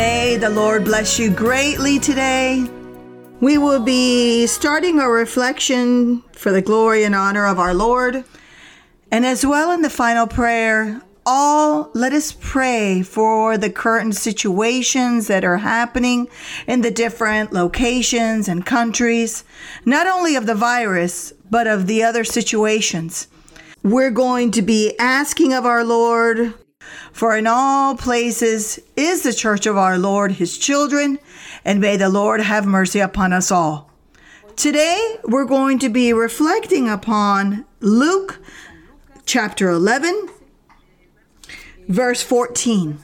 May the Lord bless you greatly today. We will be starting our reflection for the glory and honor of our Lord. And as well in the final prayer, all let us pray for the current situations that are happening in the different locations and countries, not only of the virus, but of the other situations. We're going to be asking of our Lord, for in all places is the church of our Lord, his children, and may the Lord have mercy upon us all. Today, we're going to be reflecting upon Luke chapter 11 verse 14.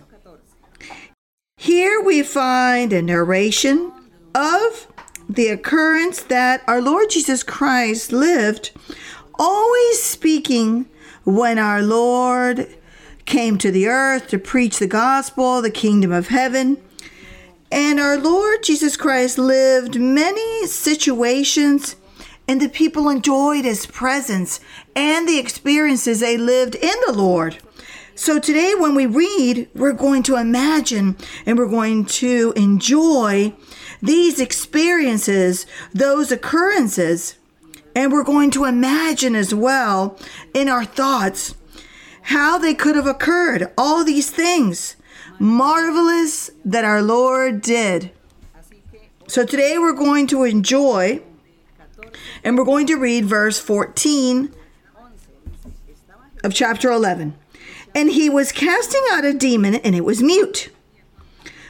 Here we find a narration of the occurrence that our Lord Jesus Christ lived, always speaking when our Lord came to the earth to preach the gospel, the kingdom of heaven. And our Lord Jesus Christ lived many situations, and the people enjoyed his presence and the experiences they lived in the Lord. So today, when we read, we're going to imagine and we're going to enjoy these experiences, those occurrences, and we're going to imagine as well in our thoughts how they could have occurred. All these things marvelous that our Lord did. So today we're going to enjoy and we're going to read verse 14 of chapter 11 and he was casting out a demon, and it was mute.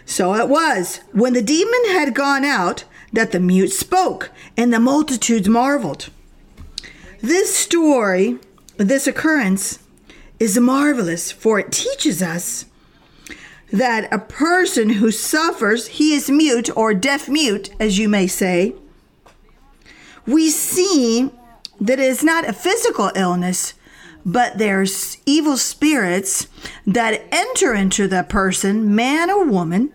So it was, when the demon had gone out, that the mute spoke, and the multitudes marveled. This story, this occurrence, is marvelous, for it teaches us that a person who suffers, he is mute or deaf mute, as you may say, we see that it is not a physical illness, but there's evil spirits that enter into the person, man or woman,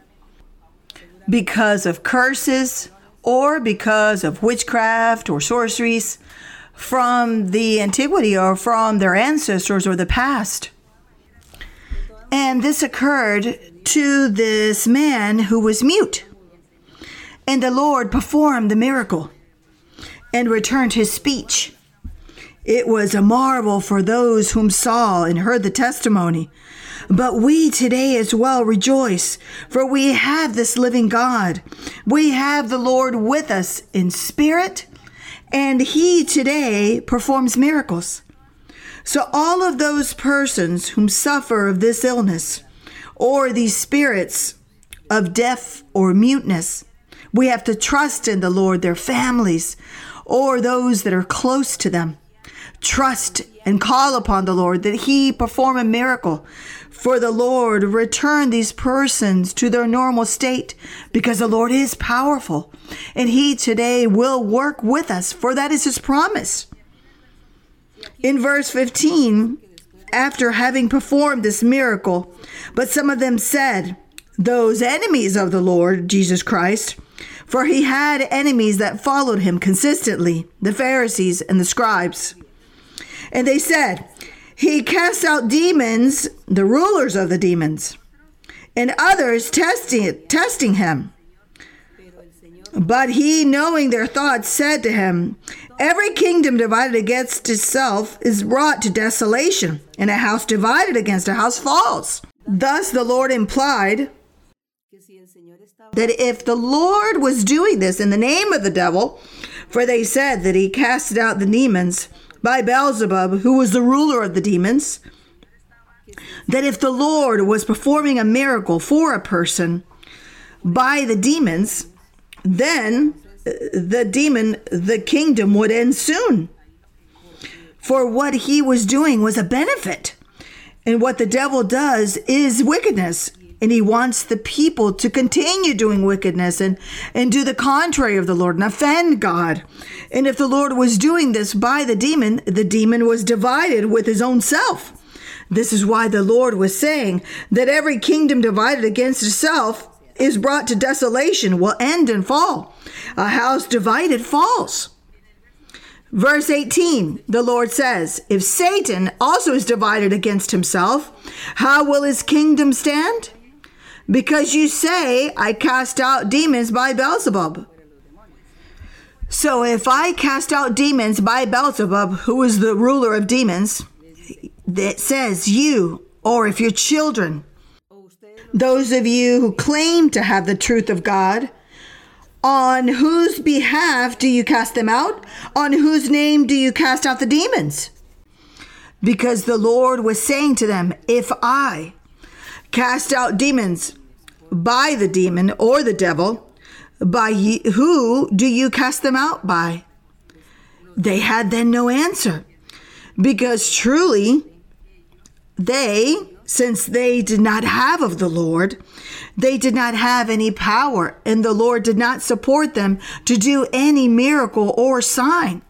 because of curses or because of witchcraft or sorceries from the antiquity or from their ancestors or the past. And this occurred to this man who was mute. And the Lord performed the miracle and returned his speech. It was a marvel for those whom saw and heard the testimony. But we today as well rejoice, for we have this living God. We have the Lord with us in spirit, and He today performs miracles. So, all of those persons whom suffer of this illness, or these spirits of deaf or muteness, we have to trust in the Lord, their families, or those that are close to them trust and call upon the Lord that He perform a miracle. For the Lord return these persons to their normal state because the Lord is powerful and He today will work with us, for that is His promise. In verse 15, after having performed this miracle, but some of them said, Those enemies of the Lord Jesus Christ, for he had enemies that followed him consistently, the Pharisees and the scribes. And they said, He casts out demons, the rulers of the demons, and others testing, testing him. But he, knowing their thoughts, said to him, Every kingdom divided against itself is brought to desolation, and a house divided against a house falls. Thus the Lord implied that if the Lord was doing this in the name of the devil, for they said that he casted out the demons by Beelzebub, who was the ruler of the demons, that if the Lord was performing a miracle for a person by the demons, then uh, the demon, the kingdom would end soon. For what he was doing was a benefit. And what the devil does is wickedness and he wants the people to continue doing wickedness and, and do the contrary of the Lord and offend God. And if the Lord was doing this by the demon, the demon was divided with his own self. This is why the Lord was saying that every kingdom divided against itself is brought to desolation, will end and fall. A house divided falls. Verse 18, the Lord says, If Satan also is divided against himself, how will his kingdom stand? Because you say, I cast out demons by Beelzebub. So if I cast out demons by Beelzebub, who is the ruler of demons, that says you, or if your children, those of you who claim to have the truth of God, on whose behalf do you cast them out? On whose name do you cast out the demons? Because the Lord was saying to them, If I cast out demons by the demon or the devil, by ye, who do you cast them out by? They had then no answer, because truly they, since they did not have of the Lord, they did not have any power, and the Lord did not support them to do any miracle or sign.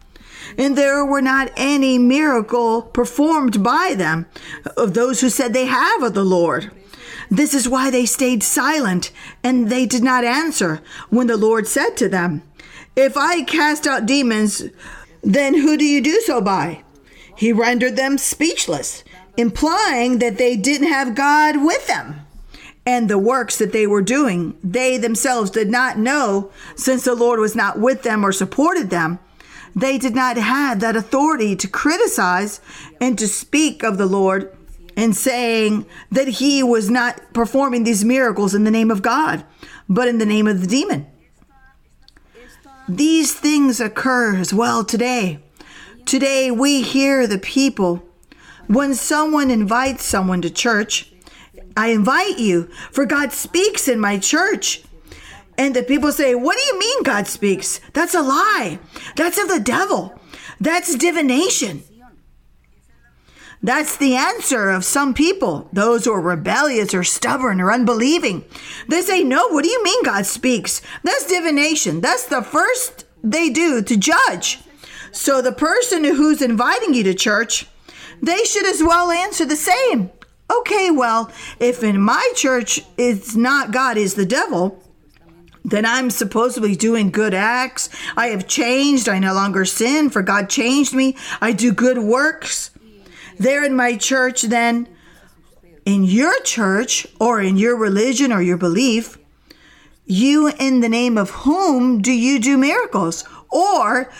And there were not any miracle performed by them of those who said they have of the Lord. This is why they stayed silent and they did not answer when the Lord said to them, If I cast out demons, then who do you do so by? He rendered them speechless, implying that they didn't have God with them. And the works that they were doing, they themselves did not know, since the Lord was not with them or supported them. They did not have that authority to criticize and to speak of the Lord and saying that he was not performing these miracles in the name of God, but in the name of the demon. These things occur as well today. Today, we hear the people when someone invites someone to church. I invite you, for God speaks in my church. And the people say, What do you mean God speaks? That's a lie. That's of the devil. That's divination. That's the answer of some people, those who are rebellious or stubborn or unbelieving. They say, No, what do you mean God speaks? That's divination. That's the first they do to judge. So the person who's inviting you to church, they should as well answer the same. Okay, well, if in my church it's not God, is the devil, then I'm supposedly doing good acts. I have changed. I no longer sin, for God changed me. I do good works there in my church, then in your church or in your religion or your belief, you in the name of whom do you do miracles? Or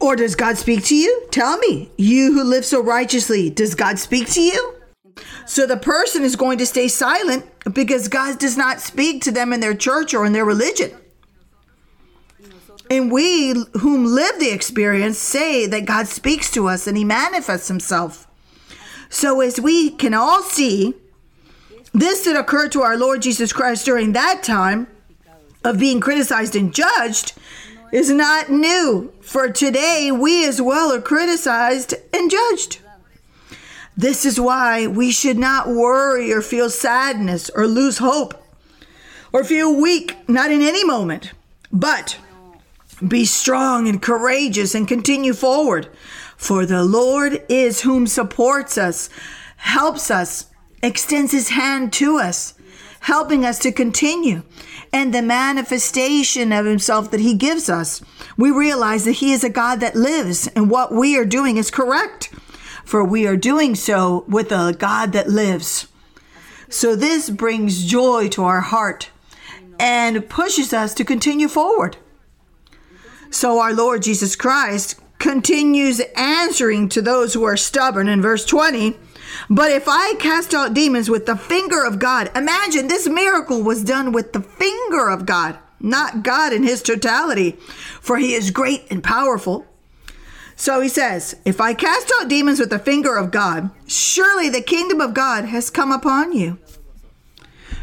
or does God speak to you? Tell me. You who live so righteously, does God speak to you? So the person is going to stay silent because God does not speak to them in their church or in their religion. And we, whom live the experience, say that God speaks to us and He manifests Himself. So, as we can all see, this that occurred to our Lord Jesus Christ during that time of being criticized and judged is not new. For today, we as well are criticized and judged. This is why we should not worry or feel sadness or lose hope or feel weak, not in any moment, but be strong and courageous and continue forward. For the Lord is whom supports us, helps us, extends his hand to us, helping us to continue. And the manifestation of himself that he gives us, we realize that he is a God that lives and what we are doing is correct. For we are doing so with a God that lives. So this brings joy to our heart and pushes us to continue forward. So our Lord Jesus Christ continues answering to those who are stubborn in verse 20. But if I cast out demons with the finger of God, imagine this miracle was done with the finger of God, not God in his totality, for he is great and powerful. So he says, If I cast out demons with the finger of God, surely the kingdom of God has come upon you.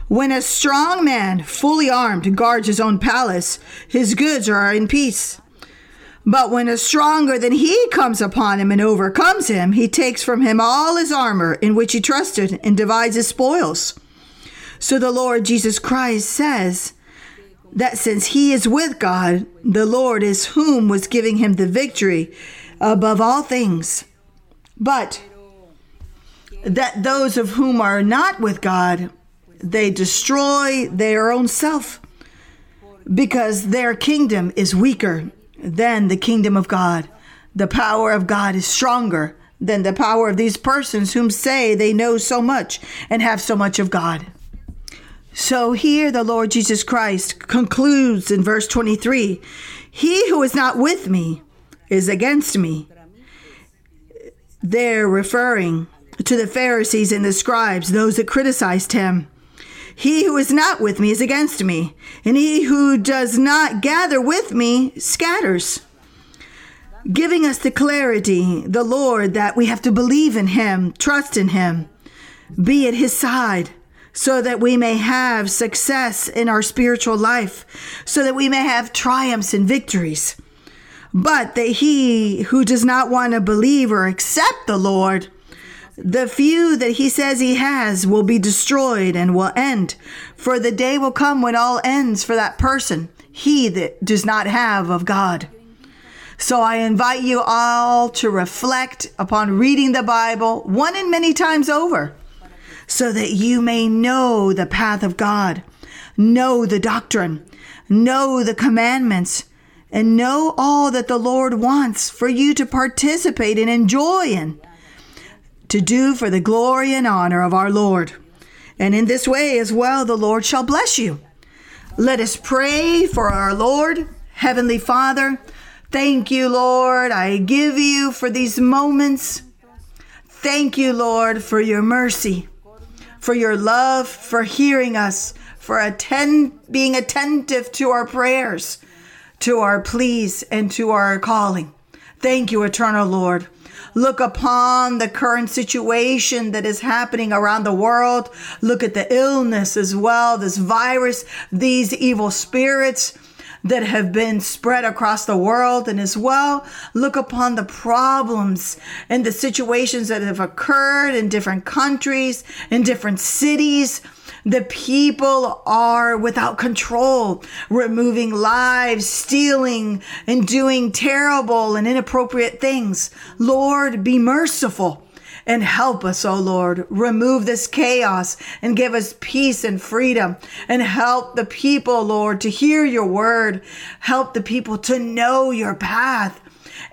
When a strong man, fully armed, guards his own palace, his goods are in peace. But when a stronger than he comes upon him and overcomes him, he takes from him all his armor in which he trusted and divides his spoils. So the Lord Jesus Christ says that since he is with God, the Lord is whom was giving him the victory above all things. But that those of whom are not with God they destroy their own self because their kingdom is weaker than the kingdom of God. The power of God is stronger than the power of these persons whom say they know so much and have so much of God. So here the Lord Jesus Christ concludes in verse 23 He who is not with me is against me. They're referring to the Pharisees and the scribes, those that criticized him. He who is not with me is against me, and he who does not gather with me scatters. Giving us the clarity, the Lord, that we have to believe in him, trust in him, be at his side, so that we may have success in our spiritual life, so that we may have triumphs and victories. But that he who does not want to believe or accept the Lord, the few that he says he has will be destroyed and will end. For the day will come when all ends for that person, he that does not have of God. So I invite you all to reflect upon reading the Bible one and many times over so that you may know the path of God, know the doctrine, know the commandments, and know all that the Lord wants for you to participate and enjoy in, to do for the glory and honor of our Lord. And in this way as well, the Lord shall bless you. Let us pray for our Lord, Heavenly Father. Thank you, Lord. I give you for these moments. Thank you, Lord, for your mercy, for your love, for hearing us, for attend, being attentive to our prayers, to our pleas, and to our calling. Thank you, eternal Lord. Look upon the current situation that is happening around the world. Look at the illness as well, this virus, these evil spirits that have been spread across the world and as well look upon the problems and the situations that have occurred in different countries in different cities the people are without control, removing lives, stealing, and doing terrible and inappropriate things. Lord, be merciful and help us, O oh Lord. Remove this chaos and give us peace and freedom and help the people, Lord, to hear your word. Help the people to know your path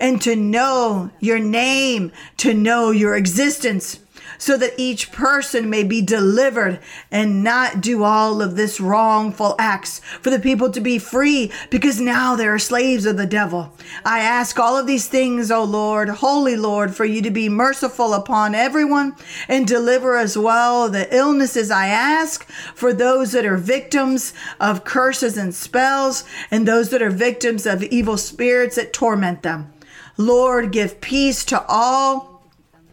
and to know your name, to know your existence so that each person may be delivered and not do all of this wrongful acts for the people to be free because now they are slaves of the devil. I ask all of these things, O Lord, Holy Lord, for you to be merciful upon everyone and deliver as well the illnesses I ask for those that are victims of curses and spells and those that are victims of evil spirits that torment them. Lord, give peace to all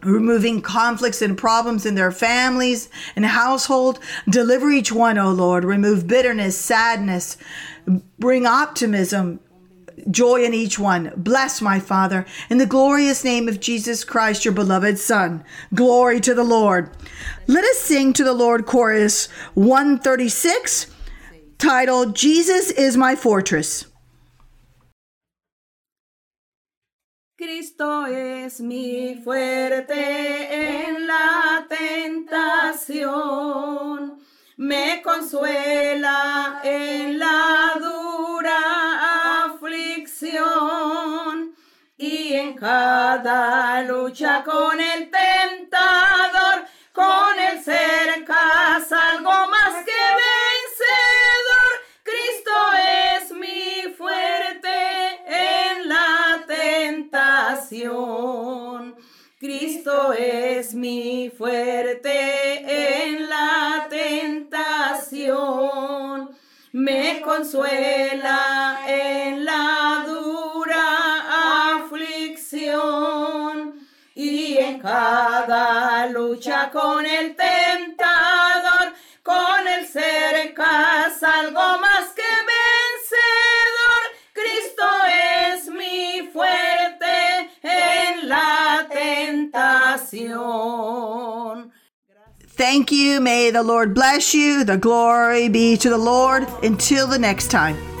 removing conflicts and problems in their families and household. Deliver each one, O Lord. Remove bitterness, sadness, bring optimism, joy in each one. Bless my Father in the glorious name of Jesus Christ, your beloved Son. Glory to the Lord. Let us sing to the Lord chorus 136 titled Jesus is my fortress. Cristo es mi fuerte en la tentación, me consuela en la dura aflicción. Y en cada lucha con el Cristo es mi fuerte en la tentación, me consuela en la dura aflicción. Y en cada lucha con el tentador, Thank you. May the Lord bless you. The glory be to the Lord. Until the next time.